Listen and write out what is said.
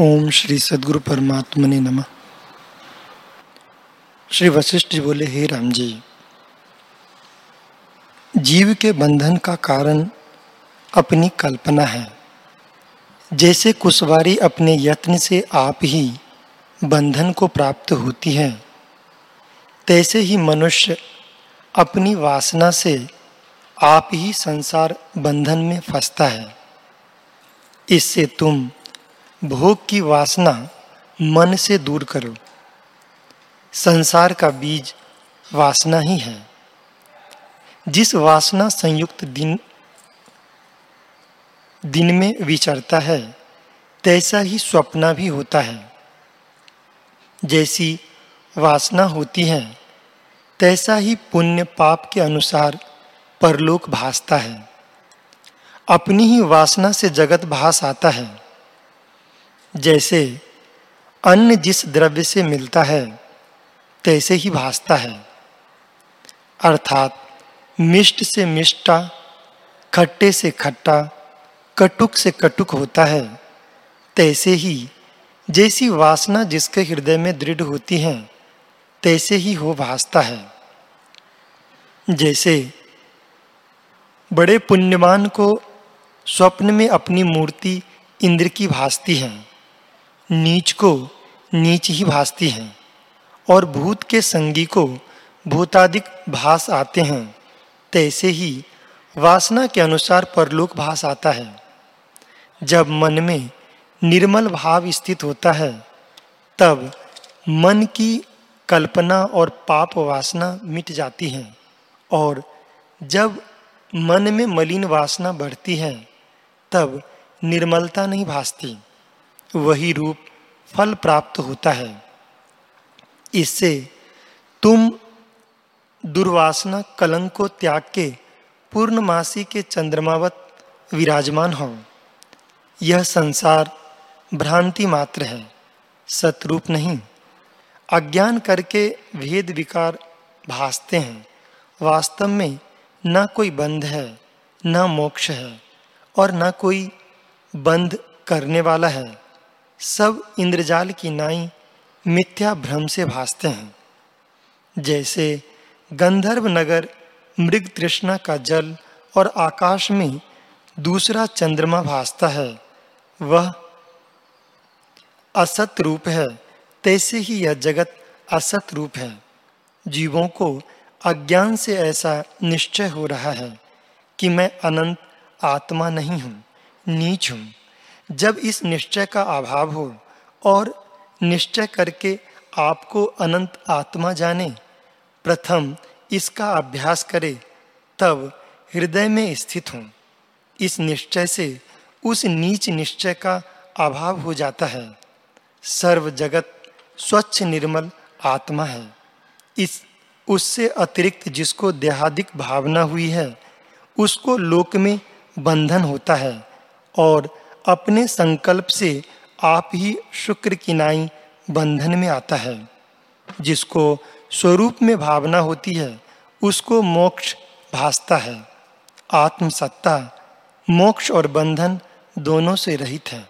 ओम श्री सदगुरु परमात्मा ने नमः। श्री वशिष्ठ जी बोले, हे राम जी, जीव के बंधन का कारण अपनी कल्पना है। जैसे कुशवारी अपने यत्न से आप ही बंधन को प्राप्त होती है, तैसे ही मनुष्य अपनी वासना से आप ही संसार बंधन में फंसता है। इससे तुम भोग की वासना मन से दूर करो। संसार का बीज वासना ही है। जिस वासना संयुक्त दिन दिन में विचरता है, तैसा ही स्वप्न भी होता है। जैसी वासना होती है, तैसा ही पुण्य पाप के अनुसार परलोक भासता है। अपनी ही वासना से जगत भास आता है। जैसे अन्न जिस द्रव्य से मिलता है, तैसे ही भासता है। अर्थात मिष्ट से मिष्टा, खट्टे से खट्टा, कटुक से कटुक होता है। तैसे ही जैसी वासना जिसके हृदय में दृढ़ होती है, तैसे ही हो भासता है। जैसे बड़े पुण्यवान को स्वप्न में अपनी मूर्ति इंद्र की भासती है। नीच को नीच ही भासती है, और भूत के संगी को भूतादिक भास आते हैं। तैसे ही वासना के अनुसार परलोक भास आता है। जब मन में निर्मल भाव स्थित होता है, तब मन की कल्पना और पाप वासना मिट जाती है, और जब मन में मलिन वासना बढ़ती है, तब निर्मलता नहीं भासती। वही रूप फल प्राप्त होता है। इससे तुम दुर्वासना कलंक को त्याग के पूर्णमासी के चंद्रमावत विराजमान हो। यह संसार भ्रांति मात्र है, सतरूप नहीं। अज्ञान करके भेद विकार भासते हैं। वास्तव में न कोई बंध है, न मोक्ष है और न कोई बंध करने वाला है। सब इंद्रजाल की नाई मिथ्या भ्रम से भासते हैं। जैसे गंधर्व नगर मृग तृष्णा का जल और आकाश में दूसरा चंद्रमा भासता है, वह असत रूप है। तैसे ही यह जगत असत रूप है। जीवों को अज्ञान से ऐसा निश्चय हो रहा है कि मैं अनंत आत्मा नहीं हूँ, नीच हूँ। जब इस निश्चय का अभाव हो और निश्चय करके आपको अनंत आत्मा जाने, प्रथम इसका अभ्यास करे, तब हृदय में स्थित हो। इस निश्चय से उस नीच निश्चय का अभाव हो जाता है। सर्व जगत स्वच्छ निर्मल आत्मा है। इस, उससे अतिरिक्त जिसको देहादिक भावना हुई है, उसको लोक में बंधन होता है और अपने संकल्प से आप ही शुक्र की नाई बंधन में आता है। जिसको स्वरूप में भावना होती है, उसको मोक्ष भासता है। आत्मसत्ता, मोक्ष और बंधन दोनों से रहित है।